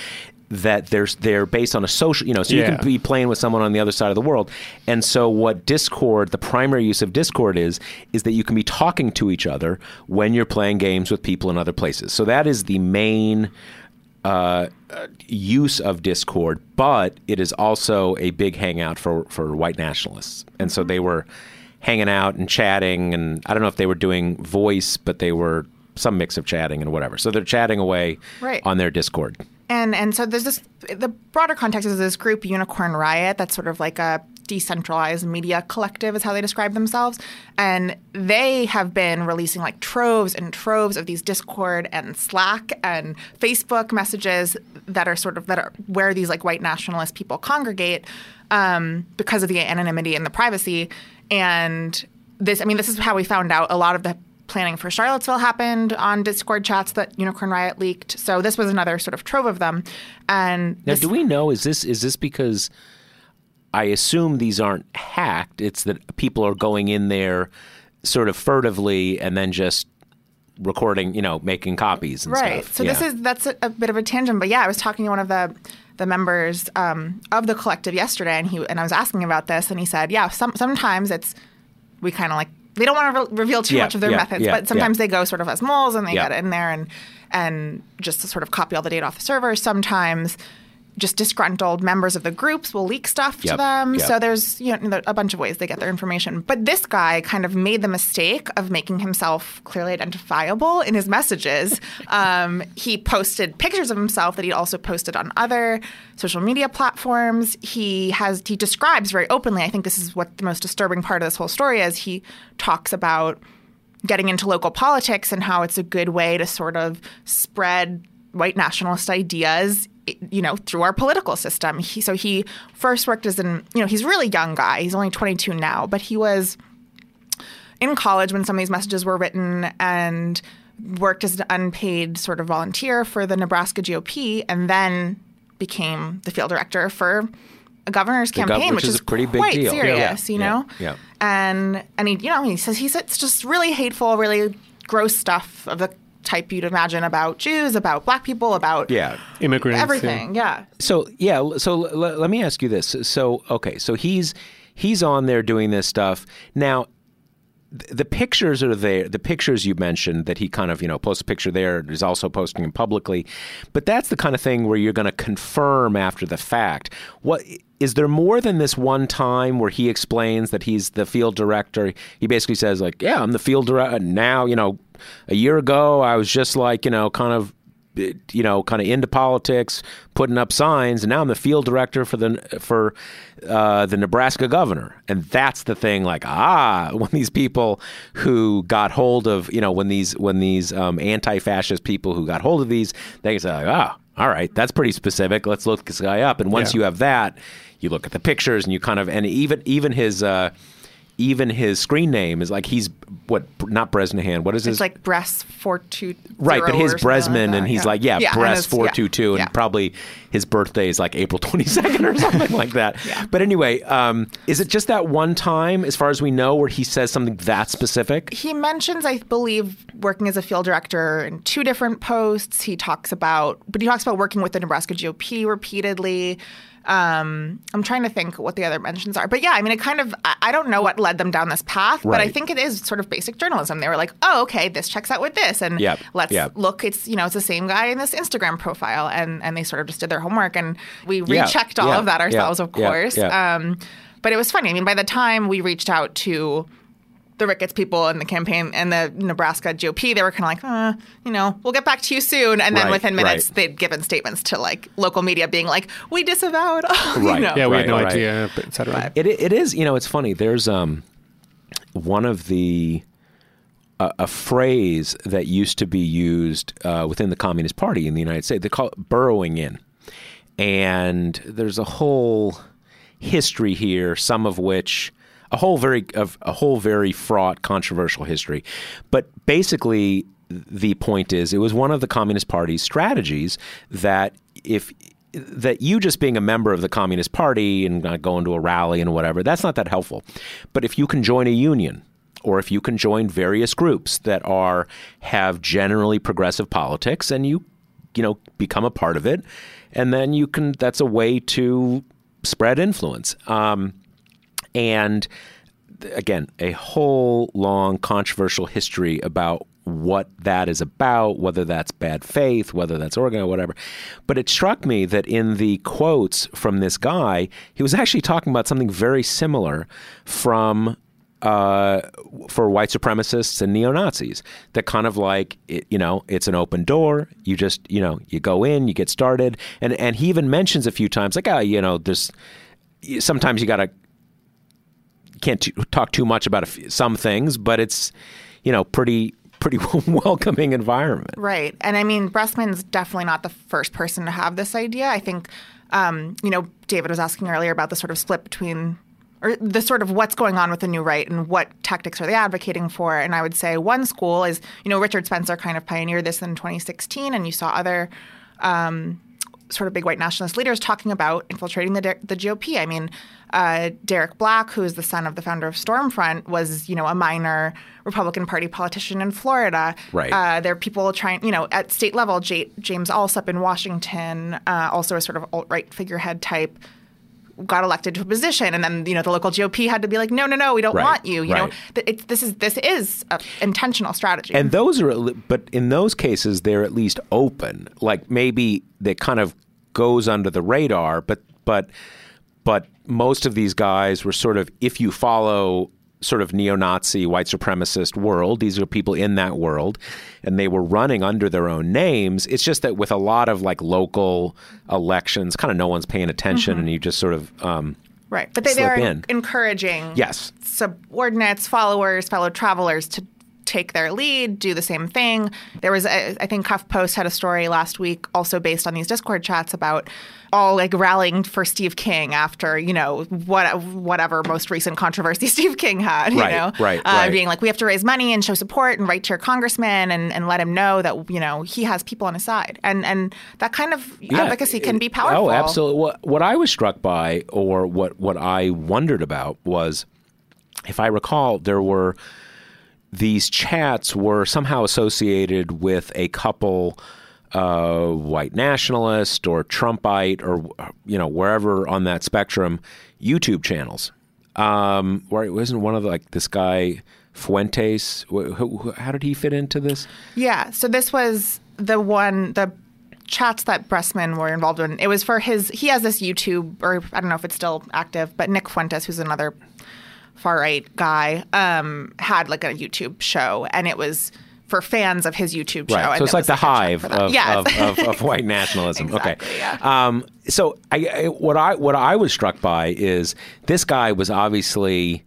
that there's they're based on a social, you know, so you can be playing with someone on the other side of the world, and so what Discord, the primary use of Discord is, is that you can be talking to each other when you're playing games with people in other places. So that is the main uh, use of Discord, but it is also a big hangout for, for white nationalists. And so they were hanging out and chatting, and I don't know if they were doing voice, but they were some mix of chatting and whatever. So they're chatting away Right. on their Discord. And and so there's this the broader context is this group Unicorn Riot that's sort of like a decentralized media collective is how they describe themselves and they have been releasing like troves and troves of these discord and slack and facebook messages that are sort of that are where these like white nationalist people congregate um, because of the anonymity and the privacy and this i mean this is how we found out a lot of the planning for Charlottesville happened on Discord chats that Unicorn Riot leaked. So this was another sort of trove of them. And Now, do we know is this is this because I assume these aren't hacked? It's that people are going in there sort of furtively and then just recording, you know, making copies and right. stuff. So this is that's a, a bit of a tangent, but yeah, I was talking to one of the the members um, of the collective yesterday, and he and I was asking about this, and he said, yeah, some, sometimes it's we kind of like they don't want to re- reveal too Yeah, much of their yeah, methods, yeah, but sometimes yeah. they go sort of as moles and they Yeah. get in there and and just sort of copy all the data off the server. Sometimes just disgruntled members of the groups will leak stuff to them. yep. So there's you know a bunch of ways they get their information. But this guy kind of made the mistake of making himself clearly identifiable in his messages. um, he posted pictures of himself that he also posted on other social media platforms. He has he describes very openly. I think this is what the most disturbing part of this whole story is. He talks about getting into local politics and how it's a good way to sort of spread white nationalist ideas you know through our political system he, so he first worked as an you know he's a really young guy he's only 22 now but he was in college when some of these messages were written and worked as an unpaid sort of volunteer for the Nebraska GOP and then became the field director for a governor's gov- campaign, which which, is a pretty big quite deal. Serious, yeah, you yeah, know. yeah. And and he, you know, he says he he's it's just really hateful, really gross stuff of the type you'd imagine about Jews, about black people, about yeah. Immigrants. everything. Yeah. So yeah, so l- l- let me ask you this. So okay, so he's he's on there doing this stuff now. th- The pictures are there. The pictures you mentioned that he kind of you know posts a picture there. He's also posting them publicly, but that's the kind of thing where you're going to confirm after the fact. What is there more than this one time where he explains that he's the field director? He basically says like, "Yeah, I'm the field director now." You know, a year ago I was just like you know kind of you know, kind of into politics, putting up signs, and now I'm the field director for the for uh, the Nebraska governor, and that's the thing. Like, ah, when these people who got hold of, you know, when these when these um, anti-fascist people who got hold of these, they say, like, ah, all right, that's pretty specific. Let's look this guy up, and once Yeah. you have that, you look at the pictures, and you kind of, and even even his. Uh, even his screen name is like he's what not Bresnahan. What is his It's like breast four two Right, but his Bressman, like and he's yeah. like, yeah, yeah, two two, and yeah. probably his birthday is like April twenty second or something like that. But anyway, um, is it just that one time, as far as we know, where he says something that specific? he mentions, I believe, working as a field director in two different posts. He talks about, but he talks about working with the Nebraska GOP repeatedly. Um, I'm trying to think what the other mentions are, but yeah, I mean, it kind of, I, don't know what led them down this path, but I think it is sort of basic journalism. They were like, oh, okay, this checks out with this, and Yep, let's yep. look. It's you know, it's the same guy in this Instagram profile, and and they sort of just did their homework, and we Yeah, rechecked all yeah, of that yeah, ourselves, of yeah, course. yeah. Um, but it was funny. I mean, by the time we reached out to the Ricketts people and the campaign and the Nebraska GOP, they were kind of like, uh, you know, we'll get back to you soon. And then Right, within minutes, right. they'd given statements to like local media being like, we disavowed. you Right. know. Yeah, we Right, had no right. idea, et cetera. It it is you know it's funny. There's um one of the a, a phrase that used to be used uh, within the Communist Party in the United States. They call it burrowing in, and there's a whole history here. Some of which a whole very a whole very fraught, controversial history. But basically, the point is, it was one of the Communist Party's strategies that if that you just being a member of the Communist Party and going to a rally and whatever, that's not that helpful. But if you can join a union, or if you can join various groups that are have generally progressive politics, and you you know become a part of it, and then you can that's a way to spread influence. Um, and again, a whole long controversial history about what that is about, whether that's bad faith, whether that's organ, whatever. But it struck me that in the quotes from this guy, he was actually talking about something very similar from uh, for white supremacists and neo Nazis. That kind of like it, you know, it's an open door. You just you know you go in, you get started, and and he even mentions a few times like, ah, you know, this. sometimes you got to can't t- talk too much about some things, but it's you know pretty pretty welcoming environment. Right. And I mean, Bressman's definitely not the first person to have this idea. I think, um, you know, David was asking earlier about the sort of split between, or the sort of what's going on with the new right and what tactics are they advocating for. And I would say one school is, you know, Richard Spencer kind of pioneered this in 2016, and you saw other. Um, sort of big white nationalist leaders talking about infiltrating the the GOP. I mean, uh, Derek Black, who is the son of the founder of Stormfront, was you know a minor Republican Party politician in Florida. Right. Uh, there are people trying, you know, at state level. J- James Allsup in Washington, uh, also a sort of alt right figurehead type got elected to a position, and then you know the local GOP had to be like, no, no, no, we don't Right, want you. You right. know, it, this is this is a intentional strategy. And those are, but in those cases, they're at least open. Like maybe that kind of goes under the radar, but but but most of these guys were sort of, if you follow sort of neo-Nazi, white supremacist world, these are people in that world, and they were running under their own names. It's just that with a lot of like local elections, kind of no one's paying attention, and you just sort of um, right, but they, they are in. encouraging yes, subordinates, followers, fellow travelers to take their lead, do the same thing. There was, a, I think, HuffPost had a story last week, also based on these Discord chats about all like rallying for Steve King after you know what whatever most recent controversy Steve King had. You Right, know, right, uh, right. being like we have to raise money and show support and write to your congressman and, and let him know that you know he has people on his side, and and that kind of Yeah, advocacy can be powerful. Oh, absolutely. What, what I was struck by, or what, what I wondered about, was if I recall, there were these chats were somehow associated with a couple white nationalist or Trumpite or you know wherever on that spectrum YouTube channels. Um, where it wasn't one of the, like this guy Fuentes. Wh- who- How did he fit into this? Yeah. So this was the one the chats that Bressman were involved in. It was for his. He has this YouTube, or I don't know if it's still active, but Nick Fuentes, who's another far right guy, um, had like a YouTube show, and it was for fans of his YouTube show. Right. and So it's it like the hive of, Yes. of, of, of white nationalism. Exactly, okay. yeah. Um, so I, I, what I what I was struck by is this guy was obviously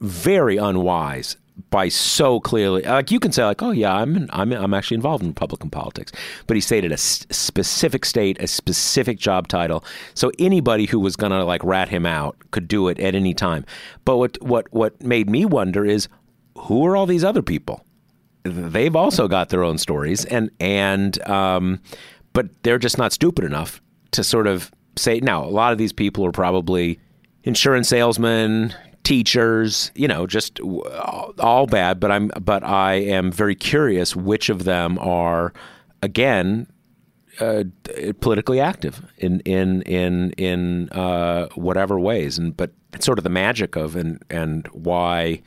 very unwise by so clearly like you can say like oh yeah I'm in, I'm I'm actually involved in Republican politics but he stated a s- specific state a specific job title so anybody who was going to like rat him out could do it at any time but what what what made me wonder is who are all these other people they've also got their own stories and and um, but they're just not stupid enough to sort of say now a lot of these people are probably insurance salesmen teachers you know just all bad but i'm but i am very curious which of them are again uh, politically active in in in in uh, whatever ways and but it's sort of the magic of and and why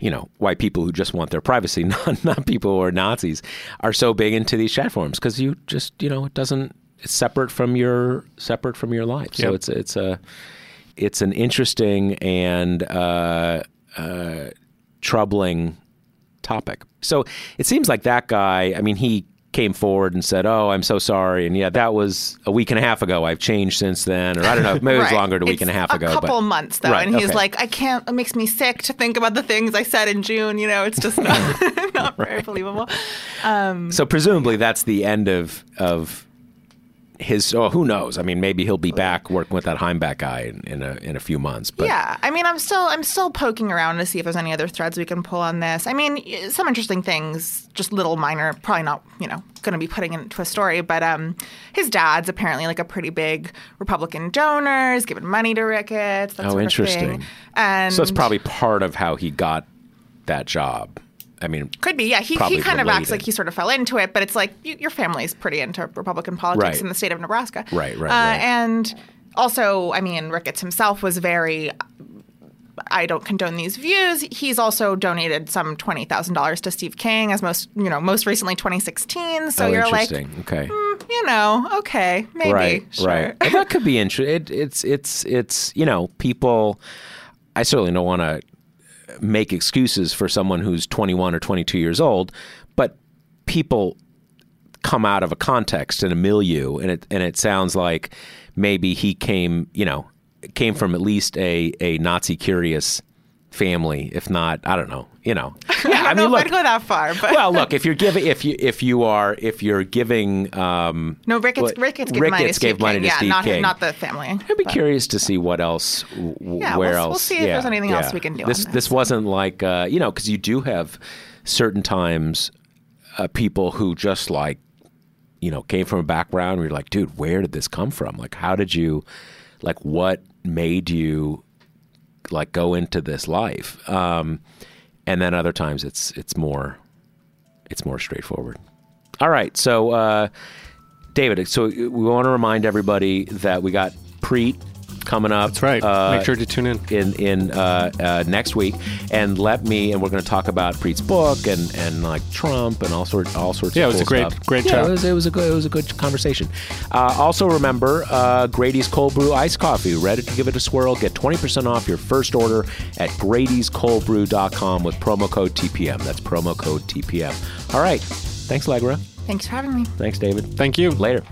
you know why people who just want their privacy, not not people who are Nazis, are so big into these chat forums because you just you know it doesn't it's separate from your separate from your life. So Yep. it's it's a it's an interesting and uh, uh, troubling topic. So it seems like that guy. I mean, he came forward and said, "Oh, I'm so sorry," and yeah, that was a week and a half ago. I've changed since then, or I don't know, maybe it was longer than a week and a half ago. A couple but, months though, Right, and he's okay. like, I can't. It makes me sick to think about the things I said in June. You know, it's just not, not very believable. So presumably that's the end of of his. Oh, who knows? I mean, maybe he'll be back working with that Heimbach guy in, in a in a few months. But yeah, I mean, I'm still I'm still poking around to see if there's any other threads we can pull on this. I mean, some interesting things, just little minor, probably not you know going to be putting into a story, but um, his dad's apparently like a pretty big Republican donor, is giving money to Ricketts. That Oh, interesting. thing. And so it's probably part of how he got that job. I mean, Could be, yeah. He, he kind of acts like he sort of fell into it, but it's like you, your family's pretty into Republican politics Right. in the state of Nebraska. Right, right, uh, right. And also, I mean, Ricketts himself was very. I don't condone these views. He's also donated some twenty thousand dollars to Steve King, as most you know, most recently twenty sixteen. So oh, you're like, okay. "Hmm, you know, okay, maybe, right, sure. right. That could be interesting. It, it's it's it's you know people. I certainly don't want to make excuses for someone who's 21 or 22 years old, but people come out of a context and a milieu, and it and it sounds like maybe he came, you know, came from at least a a Nazi curious family, if not, I don't know, you know. Yeah, I don't know if I'd go that far, but well, look, if you're giving, if you if you are, if you're giving, um, no, Ricketts, Ricketts gave money to Ricketts Steve gave money to yeah, Steve not King. not the family. I'd be curious to see what else, w- Yeah, where we'll- else. we'll see if there's anything else we can do This this this. wasn't like uh, you know because you do have certain times uh, people who just like you know came from a background where you're like, dude, where did this come from? Like, how did you, like, what made you, like, go into this life? Um, and then other times it's it's more, it's more straightforward. All right, so uh, David, so we want to remind everybody that we got Preet coming up. That's right. uh, Make sure to tune in. in in uh, uh, next week, and let me and we're going to talk about Preet's book and and like Trump and all sorts all sorts. Yeah, of it was cool a great- stuff. great yeah, chat. It was it was a good it was a good conversation. Uh, also remember uh, Grady's Cold Brew Iced Coffee. Ready to give it a swirl? Get twenty percent off your first order at Grady'sColdBrew.com with promo code TPM. That's promo code TPM. All right. Thanks, Allegra. Thanks for having me. Thanks, David. Thank you. Later.